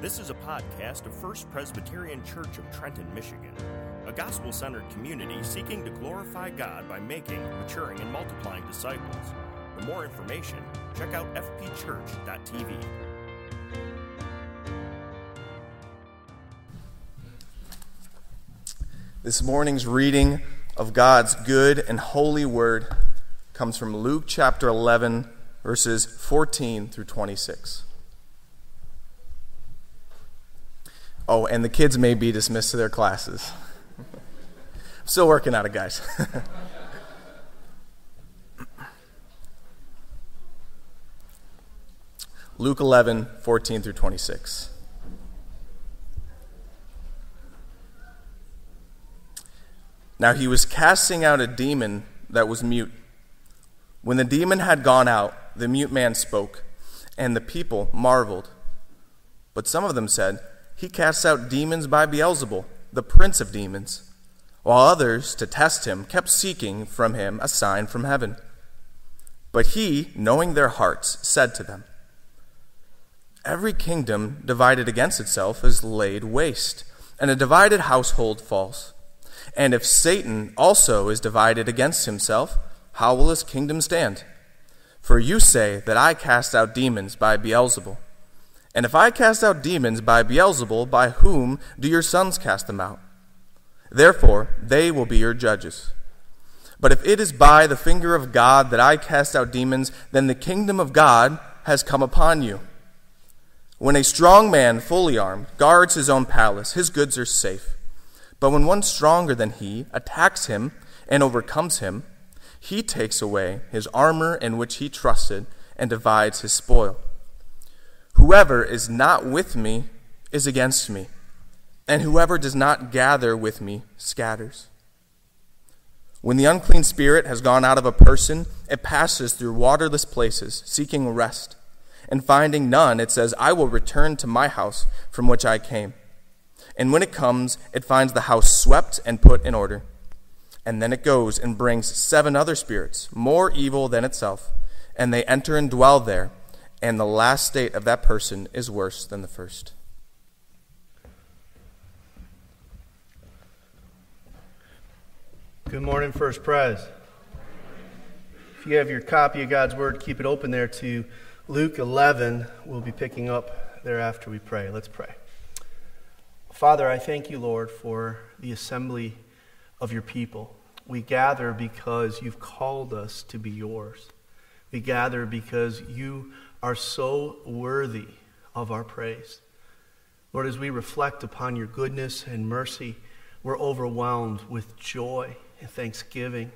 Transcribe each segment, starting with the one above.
This is a podcast of First Presbyterian Church of Trenton, Michigan, a gospel centered community seeking to glorify God by making, maturing, and multiplying disciples. For more information, check out fpchurch.tv. This morning's reading of God's good and holy word comes from Luke chapter 11, verses 14 through 26. Oh, and the kids may be dismissed to their classes. Still working on it, guys. Luke 11, 14 through 26. Now he was casting out a demon that was mute. When the demon had gone out, the mute man spoke, and the people marveled. But some of them said, He casts out demons by Beelzebul, the prince of demons. While others, to test him, kept seeking from him a sign from heaven. But he, knowing their hearts, said to them, Every kingdom divided against itself is laid waste, and a divided household falls. And if Satan also is divided against himself, how will his kingdom stand? For you say that I cast out demons by Beelzebul. And if I cast out demons by Beelzebul, by whom do your sons cast them out? Therefore, they will be your judges. But if it is by the finger of God that I cast out demons, then the kingdom of God has come upon you. When a strong man, fully armed, guards his own palace, his goods are safe. But when one stronger than he attacks him and overcomes him, he takes away his armor in which he trusted and divides his spoil. Whoever is not with me is against me, and whoever does not gather with me scatters. When the unclean spirit has gone out of a person, it passes through waterless places, seeking rest. And finding none, it says, I will return to my house from which I came. And when it comes, it finds the house swept and put in order. And then it goes and brings seven other spirits, more evil than itself, and they enter and dwell there, and the last state of that person is worse than the first. Good morning, First Pres. If you have your copy of God's Word, keep it open there to Luke 11. We'll be picking up there after we pray. Let's pray. Father, I thank you, Lord, for the assembly of your people. We gather because you've called us to be yours. We gather because you are so worthy of our praise. Lord, as we reflect upon your goodness and mercy, we're overwhelmed with joy and thanksgiving.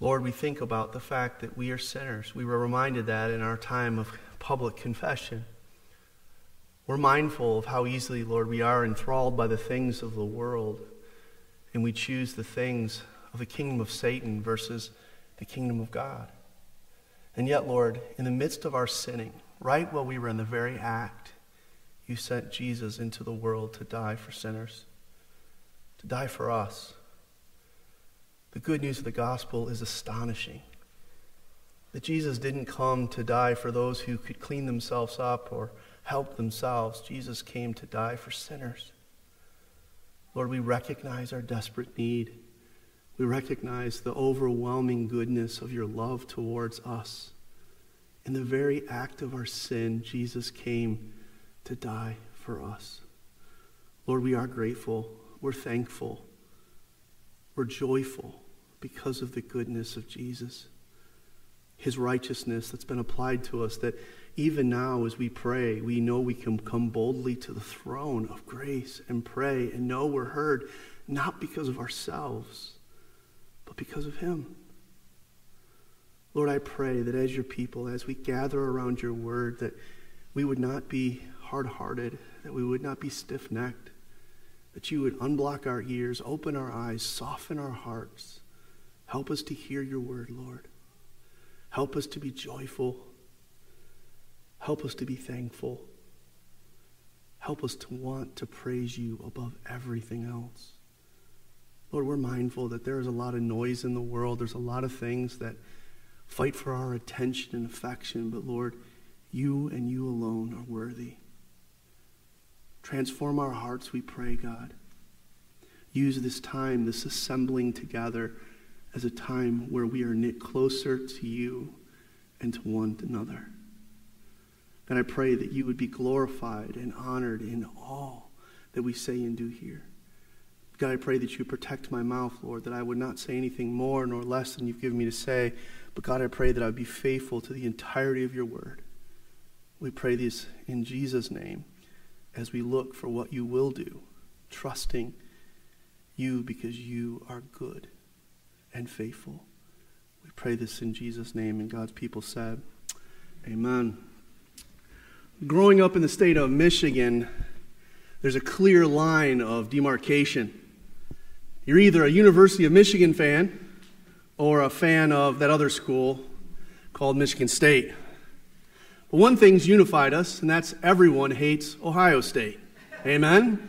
Lord, we think about the fact that we are sinners. We were reminded that in our time of public confession. We're mindful of how easily, Lord, we are enthralled by the things of the world, and we choose the things of the kingdom of Satan versus the kingdom of God. And yet, Lord, in the midst of our sinning, right while we were in the very act, you sent Jesus into the world to die for sinners, to die for us. The good news of the gospel is astonishing. That Jesus didn't come to die for those who could clean themselves up or help themselves. Jesus came to die for sinners. Lord, we recognize our desperate need. We recognize the overwhelming goodness of your love towards us. In the very act of our sin, Jesus came to die for us. Lord, we are grateful. We're thankful. We're joyful because of the goodness of Jesus, his righteousness that's been applied to us, that even now as we pray, we know we can come boldly to the throne of grace and pray and know we're heard, not because of ourselves, but because of him. Lord, I pray that as your people, as we gather around your word, that we would not be hard hearted, that we would not be stiff necked, that you would unblock our ears, open our eyes, soften our hearts. Help us to hear your word, Lord. Help us to be joyful. Help us to be thankful. Help us to want to praise you above everything else. Lord, we're mindful that there is a lot of noise in the world. There's a lot of things that fight for our attention and affection. But Lord, you and you alone are worthy. Transform our hearts, we pray, God. Use this time, this assembling together, as a time where we are knit closer to you and to one another. And I pray that you would be glorified and honored in all that we say and do here. God, I pray that you protect my mouth, Lord, that I would not say anything more nor less than you've given me to say. But God, I pray that I would be faithful to the entirety of your word. We pray this in Jesus' name as we look for what you will do, trusting you because you are good and faithful. We pray this in Jesus' name, and God's people said, Amen. Growing up in the state of Michigan, there's a clear line of demarcation. You're either a University of Michigan fan or a fan of that other school called Michigan State. But one thing's unified us, and that's everyone hates Ohio State. Amen?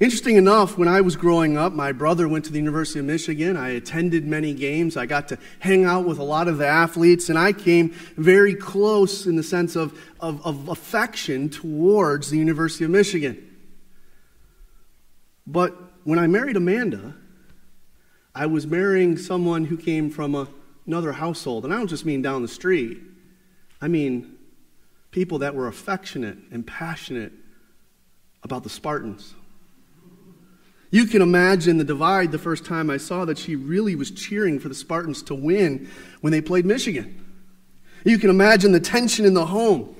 Interesting enough, when I was growing up, my brother went to the University of Michigan. I attended many games. I got to hang out with a lot of the athletes, and I came very close in the sense of, of, of affection towards the University of Michigan. But when I married Amanda, I was marrying someone who came from a, another household. And I don't just mean down the street, I mean people that were affectionate and passionate about the Spartans. You can imagine the divide the first time I saw that she really was cheering for the Spartans to win when they played Michigan. You can imagine the tension in the home.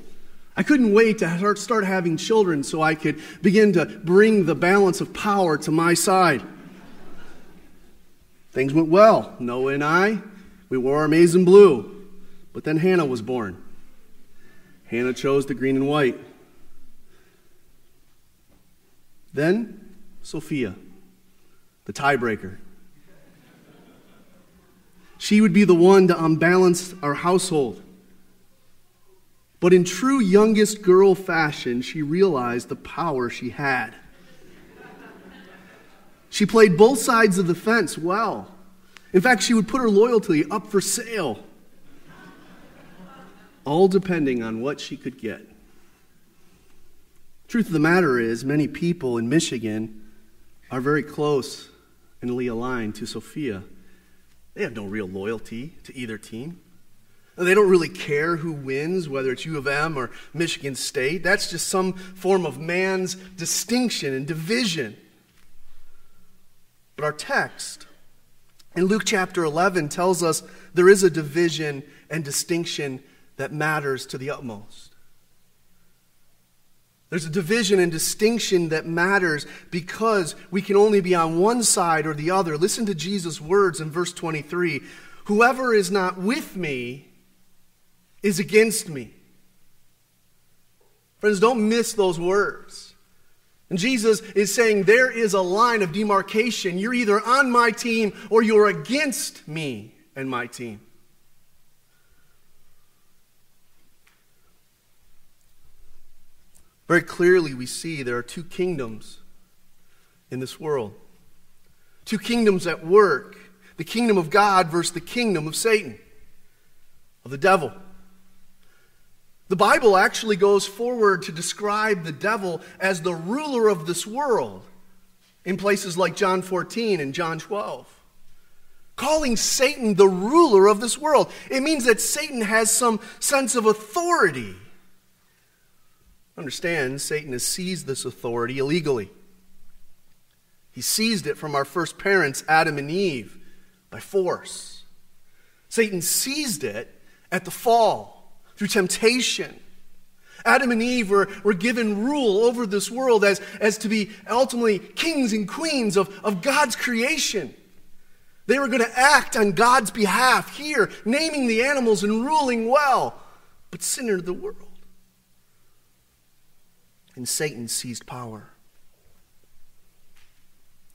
I couldn't wait to start having children so I could begin to bring the balance of power to my side. Things went well. Noah and I, we wore our maize and blue. But then Hannah was born. Hannah chose the green and white. Then Sophia, the tiebreaker. She would be the one to unbalance our household. But in true youngest girl fashion, she realized the power she had. She played both sides of the fence well. In fact, she would put her loyalty up for sale, all depending on what she could get. Truth of the matter is, many people in Michigan are very close and aligned to Sophia. They have no real loyalty to either team. They don't really care who wins, whether it's U of M or Michigan State. That's just some form of man's distinction and division. But our text in Luke chapter 11 tells us there is a division and distinction that matters to the utmost. There's a division and distinction that matters because we can only be on one side or the other. Listen to Jesus' words in verse 23 Whoever is not with me is against me. Friends, don't miss those words. And Jesus is saying there is a line of demarcation. You're either on my team or you're against me and my team. Very clearly, we see there are two kingdoms in this world. Two kingdoms at work the kingdom of God versus the kingdom of Satan, of the devil. The Bible actually goes forward to describe the devil as the ruler of this world in places like John 14 and John 12. Calling Satan the ruler of this world. It means that Satan has some sense of authority. Understand, Satan has seized this authority illegally. He seized it from our first parents, Adam and Eve, by force. Satan seized it at the fall through temptation. Adam and Eve were, were given rule over this world as, as to be ultimately kings and queens of, of God's creation. They were going to act on God's behalf here, naming the animals and ruling well. But sin entered the world. And Satan seized power.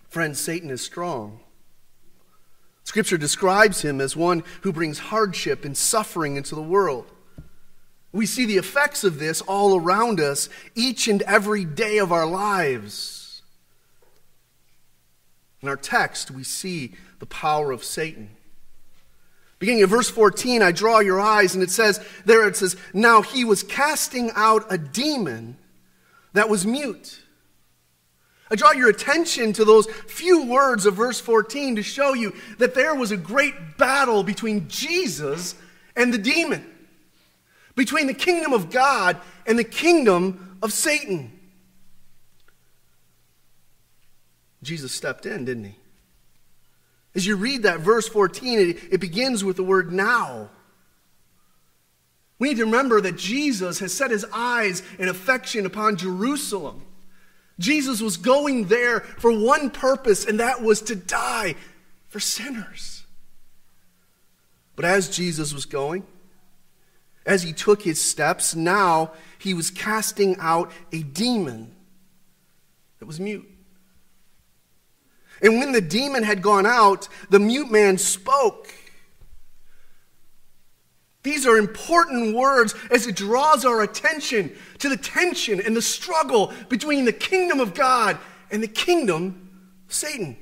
Friends, Satan is strong. Scripture describes him as one who brings hardship and suffering into the world. We see the effects of this all around us each and every day of our lives. In our text, we see the power of Satan. Beginning of verse 14, I draw your eyes, and it says, there it says, Now he was casting out a demon that was mute. I draw your attention to those few words of verse 14 to show you that there was a great battle between Jesus and the demon, between the kingdom of God and the kingdom of Satan. Jesus stepped in, didn't he? As you read that verse 14, it, it begins with the word now. We need to remember that Jesus has set his eyes and affection upon Jerusalem. Jesus was going there for one purpose, and that was to die for sinners. But as Jesus was going, as he took his steps, now he was casting out a demon that was mute. And when the demon had gone out, the mute man spoke. These are important words as it draws our attention to the tension and the struggle between the kingdom of God and the kingdom of Satan.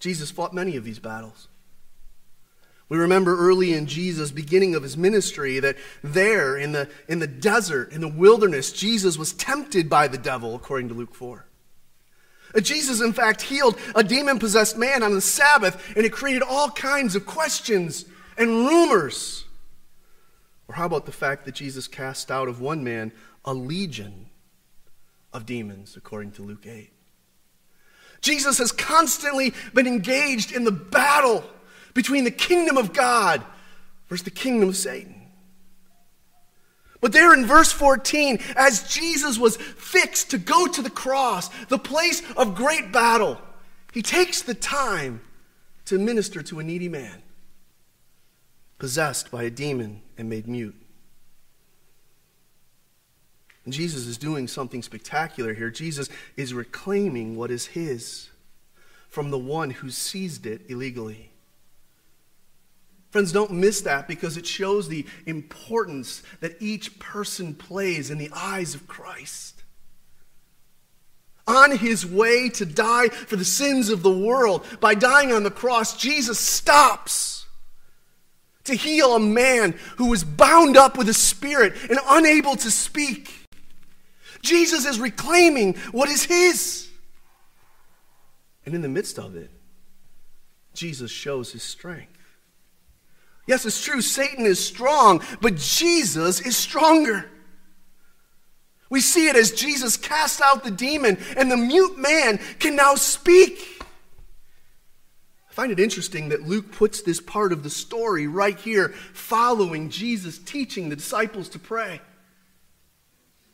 Jesus fought many of these battles. We remember early in Jesus' beginning of his ministry that there in the, in the desert, in the wilderness, Jesus was tempted by the devil, according to Luke 4. Uh, Jesus, in fact, healed a demon possessed man on the Sabbath, and it created all kinds of questions and rumors. Or how about the fact that Jesus cast out of one man a legion of demons, according to Luke 8? Jesus has constantly been engaged in the battle between the kingdom of God versus the kingdom of Satan. But there in verse 14, as Jesus was fixed to go to the cross, the place of great battle, he takes the time to minister to a needy man possessed by a demon and made mute. And Jesus is doing something spectacular here. Jesus is reclaiming what is his from the one who seized it illegally. Friends, don't miss that because it shows the importance that each person plays in the eyes of Christ. On his way to die for the sins of the world, by dying on the cross, Jesus stops to heal a man who was bound up with a spirit and unable to speak. Jesus is reclaiming what is his. And in the midst of it, Jesus shows his strength. Yes, it's true, Satan is strong, but Jesus is stronger. We see it as Jesus cast out the demon, and the mute man can now speak. I find it interesting that Luke puts this part of the story right here, following Jesus teaching the disciples to pray.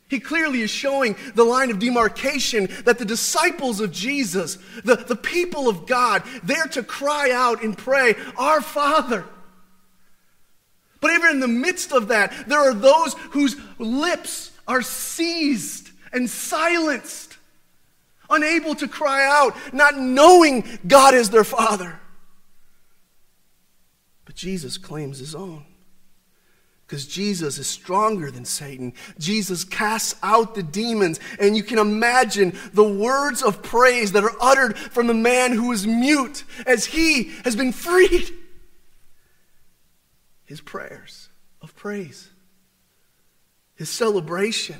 He clearly is showing the line of demarcation that the disciples of Jesus, the, the people of God, they're to cry out and pray, Our Father but even in the midst of that, there are those whose lips are seized and silenced, unable to cry out, not knowing God is their Father. But Jesus claims his own. Because Jesus is stronger than Satan. Jesus casts out the demons. And you can imagine the words of praise that are uttered from the man who is mute as he has been freed his prayers of praise, his celebration,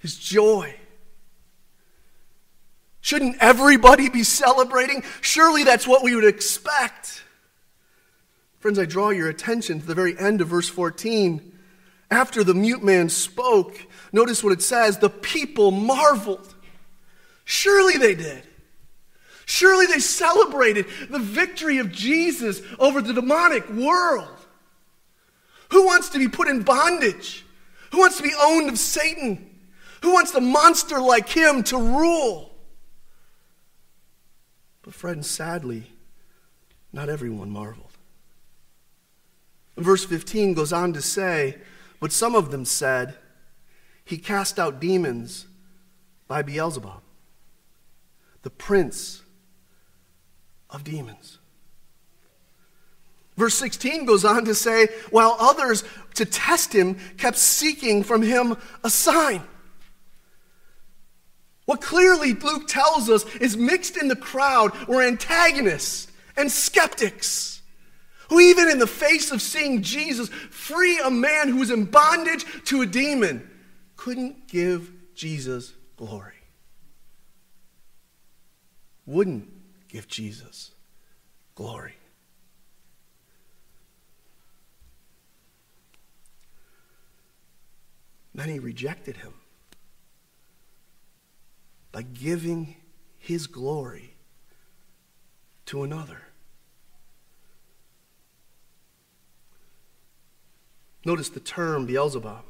his joy. Shouldn't everybody be celebrating? Surely that's what we would expect. Friends, I draw your attention to the very end of verse 14. After the mute man spoke, notice what it says the people marveled. Surely they did. Surely they celebrated the victory of Jesus over the demonic world. Who wants to be put in bondage? Who wants to be owned of Satan? Who wants the monster like him to rule? But, friends, sadly, not everyone marveled. Verse 15 goes on to say, But some of them said, He cast out demons by Beelzebub, the prince of demons. Verse 16 goes on to say, while others, to test him, kept seeking from him a sign. What clearly Luke tells us is mixed in the crowd were antagonists and skeptics who, even in the face of seeing Jesus free a man who was in bondage to a demon, couldn't give Jesus glory. Wouldn't give Jesus glory. Then he rejected him by giving his glory to another. Notice the term Beelzebub.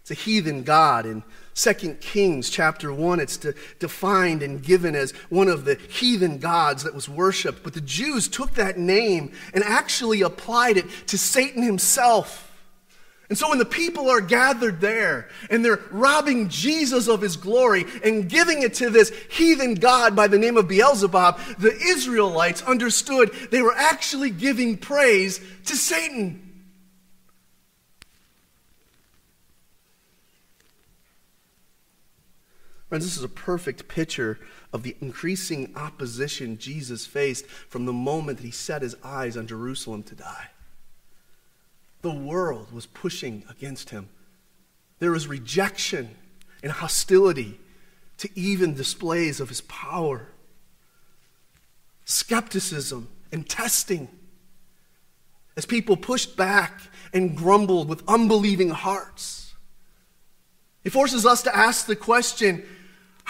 It's a heathen god. In 2 Kings chapter 1, it's de- defined and given as one of the heathen gods that was worshipped. But the Jews took that name and actually applied it to Satan himself. And so when the people are gathered there and they're robbing Jesus of his glory and giving it to this heathen god by the name of Beelzebub, the Israelites understood they were actually giving praise to Satan. Friends, this is a perfect picture of the increasing opposition Jesus faced from the moment that he set his eyes on Jerusalem to die. The world was pushing against him. There was rejection and hostility to even displays of his power, skepticism and testing. As people pushed back and grumbled with unbelieving hearts, it forces us to ask the question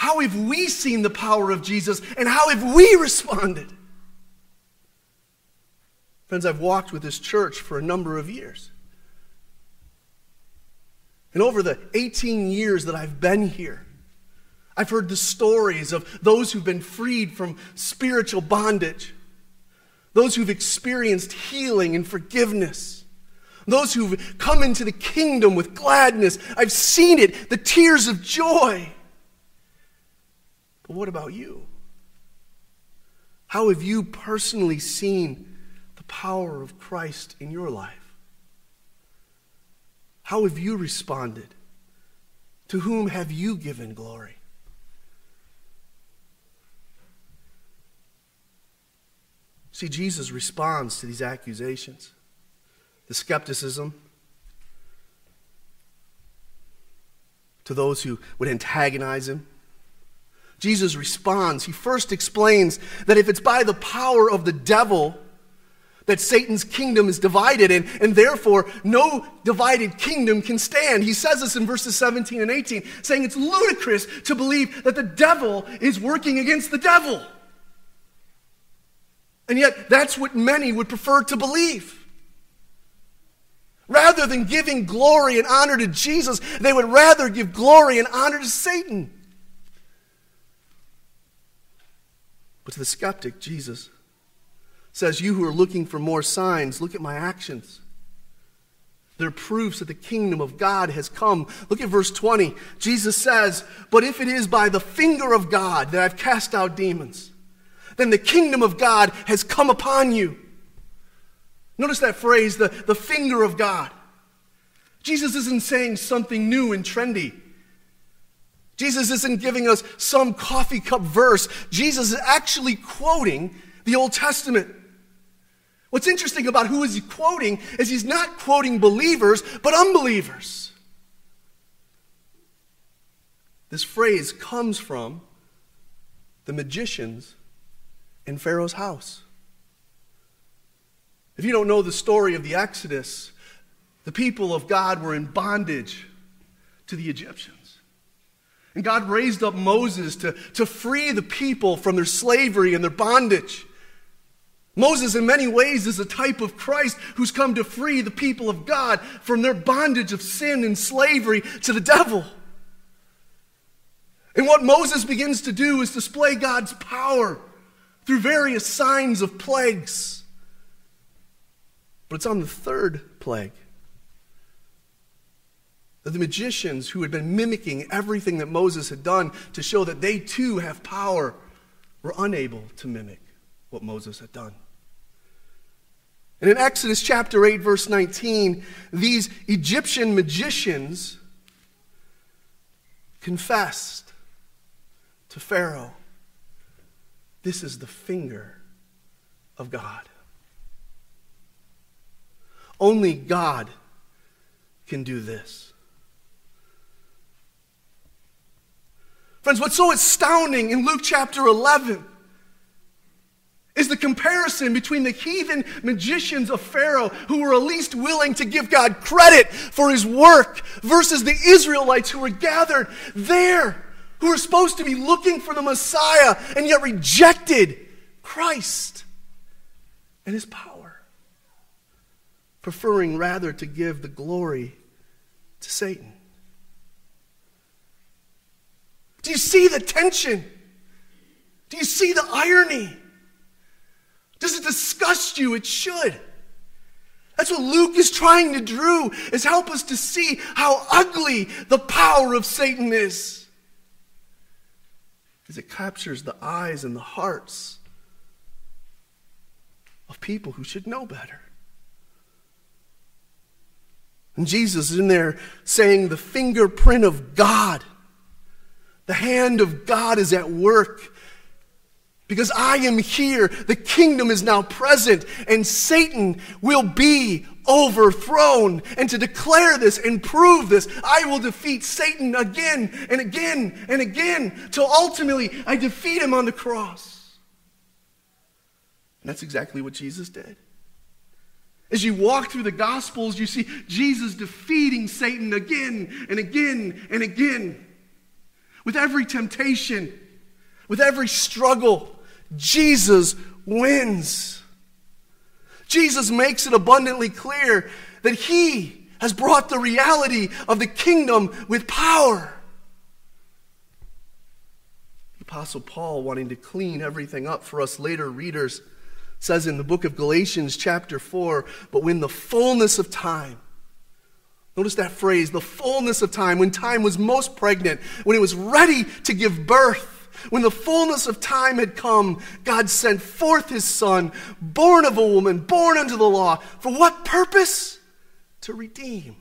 how have we seen the power of Jesus and how have we responded? Friends, I've walked with this church for a number of years. And over the 18 years that I've been here, I've heard the stories of those who've been freed from spiritual bondage, those who've experienced healing and forgiveness, those who've come into the kingdom with gladness. I've seen it, the tears of joy. But what about you? How have you personally seen the power of Christ in your life? How have you responded? To whom have you given glory? See, Jesus responds to these accusations, the skepticism, to those who would antagonize him. Jesus responds. He first explains that if it's by the power of the devil that Satan's kingdom is divided, and, and therefore no divided kingdom can stand. He says this in verses 17 and 18, saying it's ludicrous to believe that the devil is working against the devil. And yet, that's what many would prefer to believe. Rather than giving glory and honor to Jesus, they would rather give glory and honor to Satan. But to the skeptic, Jesus says, You who are looking for more signs, look at my actions. They're proofs that the kingdom of God has come. Look at verse 20. Jesus says, But if it is by the finger of God that I've cast out demons, then the kingdom of God has come upon you. Notice that phrase, the, the finger of God. Jesus isn't saying something new and trendy. Jesus isn't giving us some coffee cup verse. Jesus is actually quoting the Old Testament. What's interesting about who is he quoting is he's not quoting believers, but unbelievers. This phrase comes from the magicians in Pharaoh's house. If you don't know the story of the Exodus, the people of God were in bondage to the Egyptians. And God raised up Moses to, to free the people from their slavery and their bondage. Moses, in many ways, is a type of Christ who's come to free the people of God from their bondage of sin and slavery to the devil. And what Moses begins to do is display God's power through various signs of plagues. But it's on the third plague the magicians who had been mimicking everything that Moses had done to show that they too have power were unable to mimic what Moses had done. And in Exodus chapter 8, verse 19, these Egyptian magicians confessed to Pharaoh this is the finger of God. Only God can do this. Friends, what's so astounding in Luke chapter 11 is the comparison between the heathen magicians of Pharaoh who were at least willing to give God credit for his work versus the Israelites who were gathered there, who were supposed to be looking for the Messiah and yet rejected Christ and his power, preferring rather to give the glory to Satan. Do you see the tension? Do you see the irony? Does it disgust you? It should. That's what Luke is trying to do, is help us to see how ugly the power of Satan is. As it captures the eyes and the hearts of people who should know better. And Jesus is in there saying, The fingerprint of God, the hand of God is at work because I am here. The kingdom is now present, and Satan will be overthrown. And to declare this and prove this, I will defeat Satan again and again and again till ultimately I defeat him on the cross. And that's exactly what Jesus did. As you walk through the Gospels, you see Jesus defeating Satan again and again and again. With every temptation, with every struggle, Jesus wins. Jesus makes it abundantly clear that he has brought the reality of the kingdom with power. The Apostle Paul, wanting to clean everything up for us later readers, says in the book of Galatians, chapter 4, but when the fullness of time, notice that phrase, the fullness of time, when time was most pregnant, when it was ready to give birth, when the fullness of time had come, God sent forth his Son, born of a woman, born under the law. For what purpose? To redeem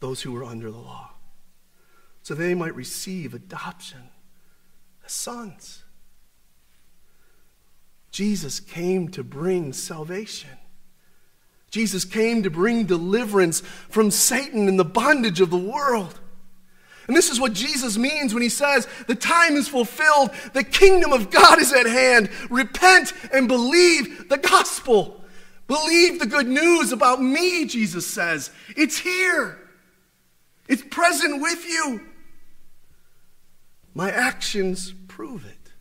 those who were under the law, so they might receive adoption as sons. Jesus came to bring salvation. Jesus came to bring deliverance from Satan and the bondage of the world. And this is what Jesus means when he says, The time is fulfilled, the kingdom of God is at hand. Repent and believe the gospel. Believe the good news about me, Jesus says. It's here, it's present with you. My actions prove it,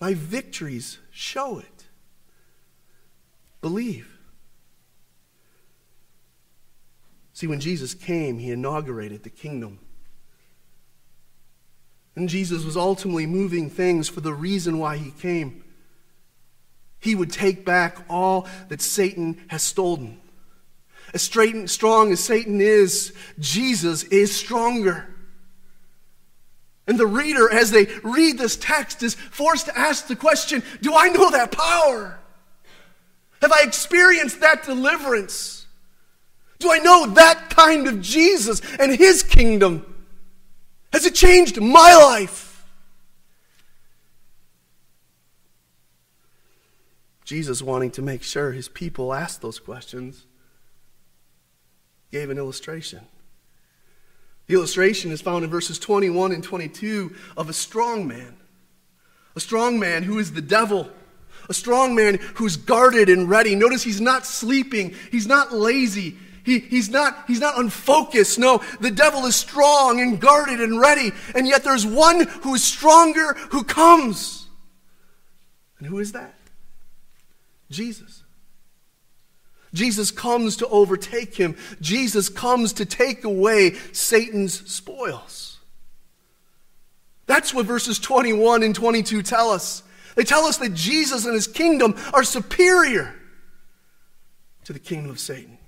my victories show it. Believe. See, when Jesus came, he inaugurated the kingdom. And Jesus was ultimately moving things for the reason why he came. He would take back all that Satan has stolen. As strong as Satan is, Jesus is stronger. And the reader, as they read this text, is forced to ask the question Do I know that power? Have I experienced that deliverance? Do I know that kind of Jesus and his kingdom? Has it changed my life? Jesus, wanting to make sure his people asked those questions, gave an illustration. The illustration is found in verses 21 and 22 of a strong man. A strong man who is the devil. A strong man who's guarded and ready. Notice he's not sleeping, he's not lazy, he, he's, not, he's not unfocused. No, the devil is strong and guarded and ready. And yet there's one who is stronger who comes. And who is that? Jesus. Jesus comes to overtake him. Jesus comes to take away Satan's spoils. That's what verses 21 and 22 tell us. They tell us that Jesus and his kingdom are superior to the kingdom of Satan.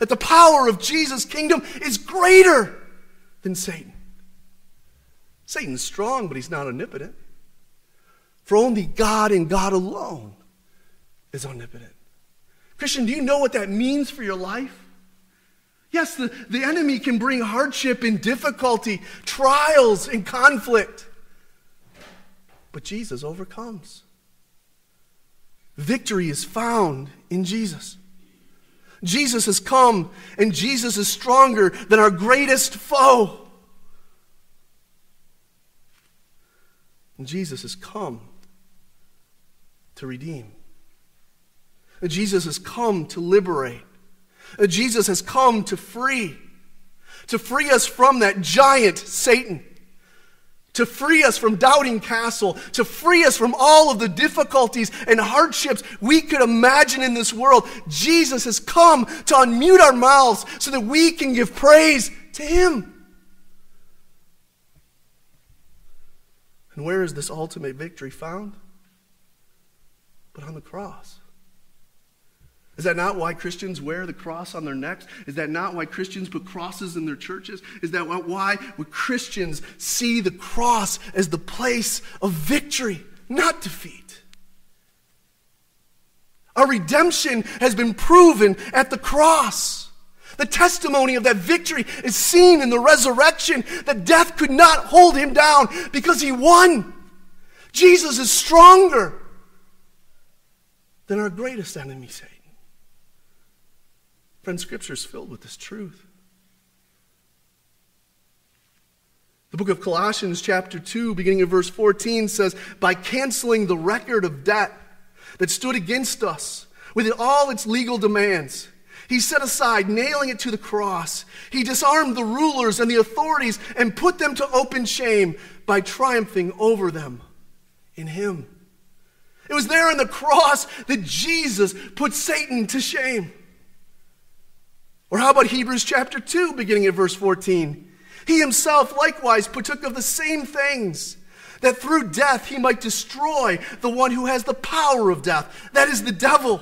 That the power of Jesus' kingdom is greater than Satan. Satan's strong, but he's not omnipotent. For only God and God alone is omnipotent. Christian, do you know what that means for your life? Yes, the, the enemy can bring hardship and difficulty, trials and conflict. But Jesus overcomes. Victory is found in Jesus. Jesus has come, and Jesus is stronger than our greatest foe. And Jesus has come to redeem. Jesus has come to liberate. Jesus has come to free, to free us from that giant Satan to free us from doubting castle, to free us from all of the difficulties and hardships we could imagine in this world. Jesus has come to unmute our mouths so that we can give praise to Him. And where is this ultimate victory found? But on the cross. Is that not why Christians wear the cross on their necks? Is that not why Christians put crosses in their churches? Is that why would Christians see the cross as the place of victory, not defeat? Our redemption has been proven at the cross. The testimony of that victory is seen in the resurrection that death could not hold him down because he won. Jesus is stronger than our greatest enemy, Satan. Friends, Scripture is filled with this truth. The book of Colossians, chapter 2, beginning of verse 14, says, By canceling the record of debt that stood against us with all its legal demands, he set aside, nailing it to the cross. He disarmed the rulers and the authorities and put them to open shame by triumphing over them in him. It was there on the cross that Jesus put Satan to shame. Or how about Hebrews chapter 2, beginning at verse 14? He himself likewise partook of the same things, that through death he might destroy the one who has the power of death, that is the devil,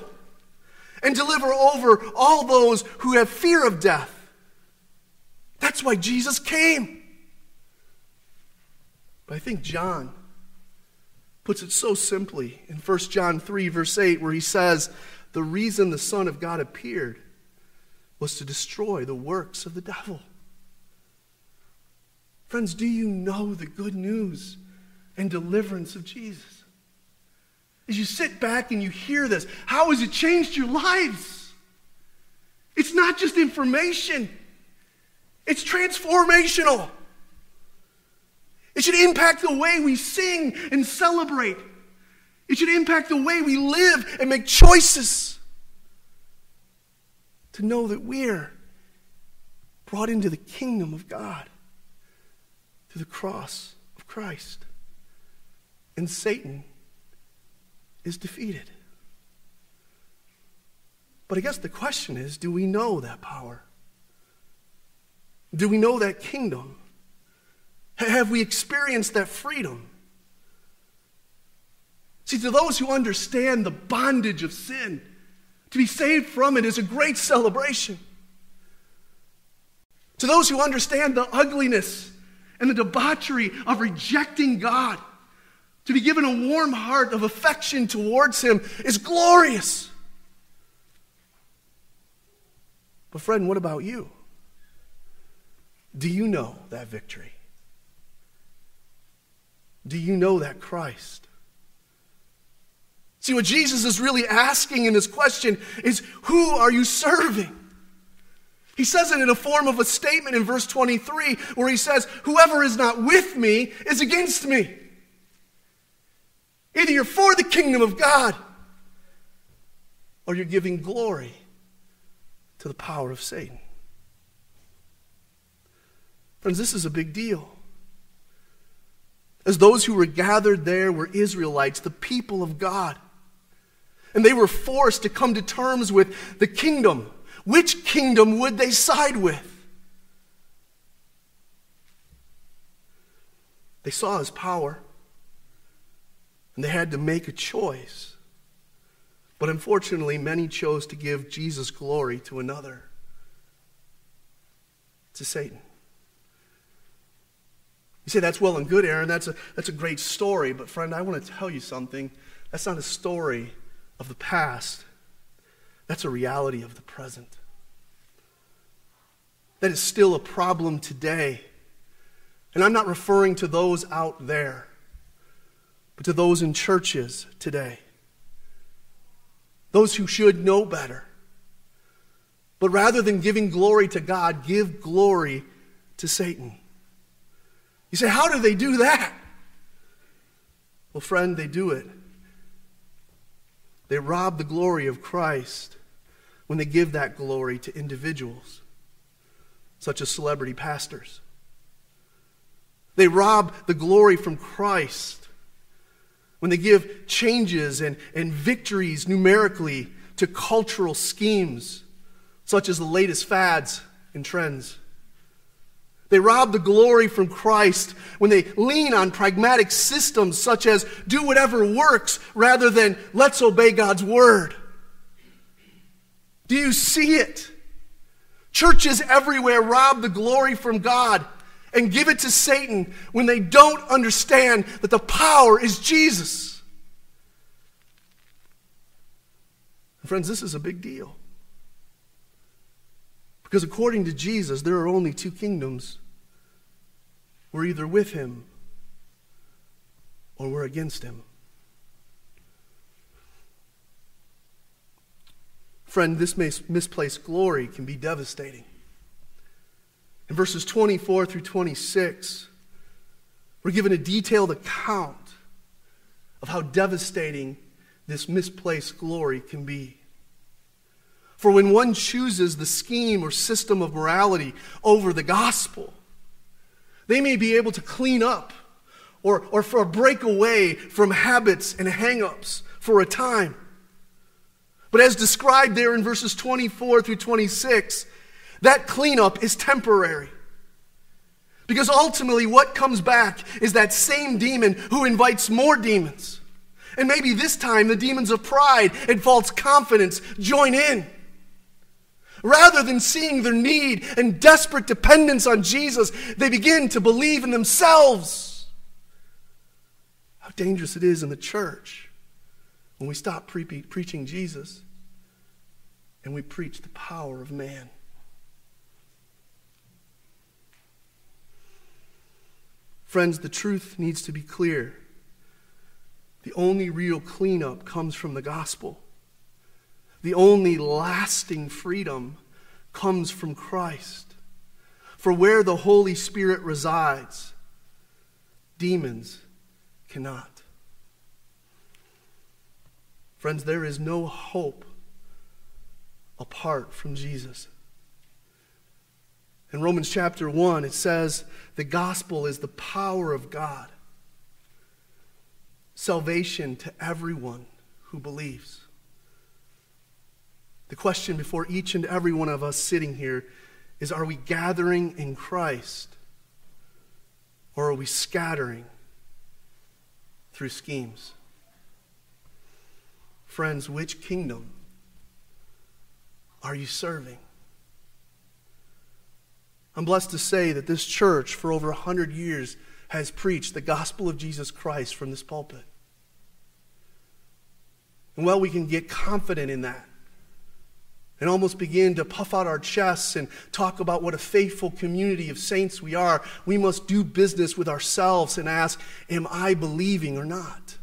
and deliver over all those who have fear of death. That's why Jesus came. But I think John puts it so simply in 1 John 3, verse 8, where he says, The reason the Son of God appeared was to destroy the works of the devil. Friends, do you know the good news and deliverance of Jesus? As you sit back and you hear this, how has it changed your lives? It's not just information, it's transformational. It should impact the way we sing and celebrate. It should impact the way we live and make choices to know that we're brought into the kingdom of God through the cross of Christ. And Satan is defeated. But I guess the question is do we know that power? Do we know that kingdom? Have we experienced that freedom? See, to those who understand the bondage of sin, to be saved from it is a great celebration. To those who understand the ugliness and the debauchery of rejecting God, to be given a warm heart of affection towards Him is glorious. But, friend, what about you? Do you know that victory? Do you know that Christ? See, what Jesus is really asking in this question is who are you serving? He says it in a form of a statement in verse 23 where he says, Whoever is not with me is against me. Either you're for the kingdom of God or you're giving glory to the power of Satan. Friends, this is a big deal. As those who were gathered there were Israelites, the people of God. And they were forced to come to terms with the kingdom. Which kingdom would they side with? They saw his power, and they had to make a choice. But unfortunately, many chose to give Jesus glory to another, to Satan. You say, that's well and good, Aaron. That's a, that's a great story. But, friend, I want to tell you something. That's not a story of the past, that's a reality of the present. That is still a problem today. And I'm not referring to those out there, but to those in churches today. those who should know better. But rather than giving glory to God, give glory to Satan. You say, how do they do that? Well, friend, they do it. They rob the glory of Christ when they give that glory to individuals, such as celebrity pastors. They rob the glory from Christ when they give changes and, and victories numerically to cultural schemes, such as the latest fads and trends. They rob the glory from Christ when they lean on pragmatic systems such as do whatever works rather than let's obey God's word. Do you see it? Churches everywhere rob the glory from God and give it to Satan when they don't understand that the power is Jesus. Friends, this is a big deal. Because according to Jesus, there are only two kingdoms we're either with him or we're against him. Friend, this misplaced glory can be devastating. In verses 24 through 26, we're given a detailed account of how devastating this misplaced glory can be. For when one chooses the scheme or system of morality over the gospel, they may be able to clean up or, or for a break away from habits and hang-ups for a time. But as described there in verses 24 through 26, that cleanup is temporary. Because ultimately, what comes back is that same demon who invites more demons. And maybe this time the demons of pride and false confidence join in. Rather than seeing their need and desperate dependence on Jesus, they begin to believe in themselves. How dangerous it is in the church when we stop pre- preaching Jesus and we preach the power of man. Friends, the truth needs to be clear. The only real cleanup comes from the gospel. The only lasting freedom comes from Christ. For where the Holy Spirit resides, demons cannot. Friends, there is no hope apart from Jesus. In Romans chapter 1, it says the gospel is the power of God, salvation to everyone who believes. The question before each and every one of us sitting here is are we gathering in Christ or are we scattering through schemes? Friends, which kingdom are you serving? I'm blessed to say that this church, for over 100 years, has preached the gospel of Jesus Christ from this pulpit. And well, we can get confident in that and almost begin to puff out our chests and talk about what a faithful community of saints we are, we must do business with ourselves and ask, Am I believing or not?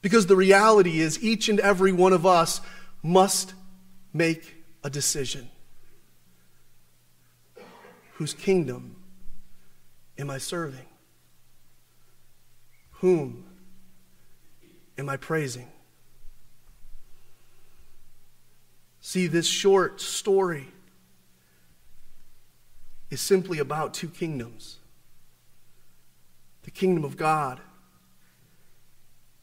Because the reality is, each and every one of us must make a decision. Whose kingdom am I serving? Whom am I praising? See, this short story is simply about two kingdoms the kingdom of God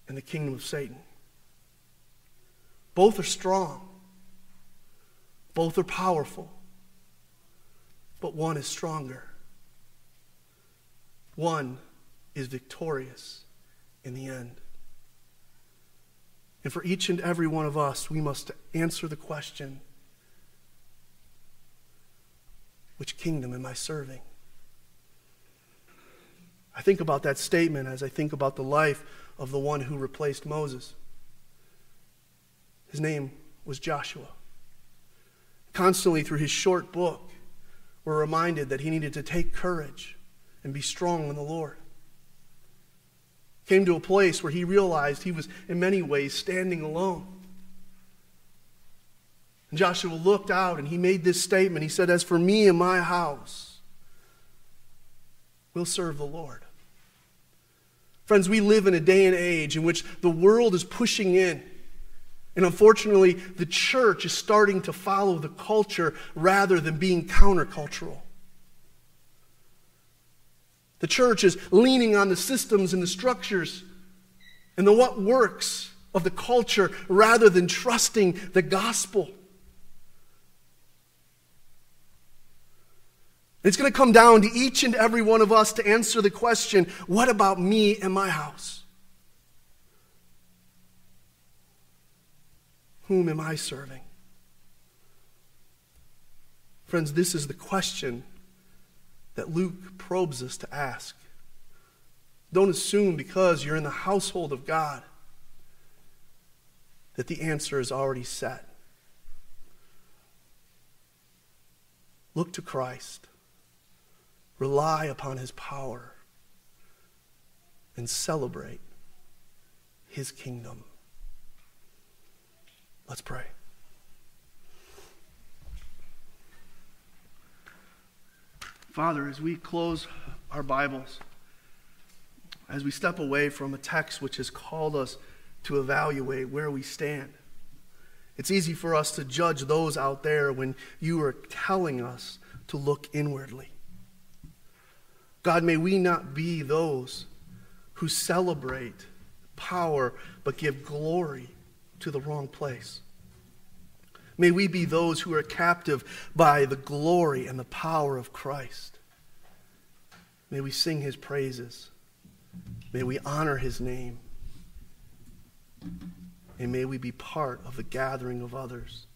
and the kingdom of Satan. Both are strong, both are powerful, but one is stronger. One is victorious in the end. And for each and every one of us, we must answer the question which kingdom am I serving? I think about that statement as I think about the life of the one who replaced Moses. His name was Joshua. Constantly through his short book, we're reminded that he needed to take courage and be strong in the Lord came to a place where he realized he was, in many ways, standing alone. And Joshua looked out and he made this statement. He said, As for me and my house, we'll serve the Lord. Friends, we live in a day and age in which the world is pushing in. And unfortunately, the church is starting to follow the culture rather than being countercultural. The church is leaning on the systems and the structures and the what works of the culture rather than trusting the gospel. It's going to come down to each and every one of us to answer the question what about me and my house? Whom am I serving? Friends, this is the question that Luke probes us to ask. Don't assume because you're in the household of God that the answer is already set. Look to Christ. Rely upon his power and celebrate his kingdom. Let's pray. Father, as we close our Bibles, as we step away from a text which has called us to evaluate where we stand, it's easy for us to judge those out there when you are telling us to look inwardly. God, may we not be those who celebrate power but give glory to the wrong place. May we be those who are captive by the glory and the power of Christ. May we sing his praises. May we honor his name. And may we be part of the gathering of others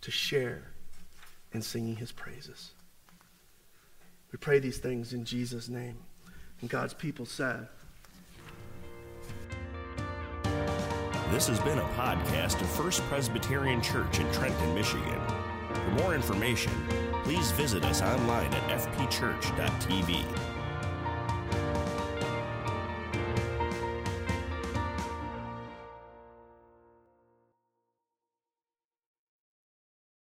to share in singing his praises. We pray these things in Jesus' name. And God's people said, This has been a podcast of First Presbyterian Church in Trenton, Michigan. For more information, please visit us online at fpchurch.tv.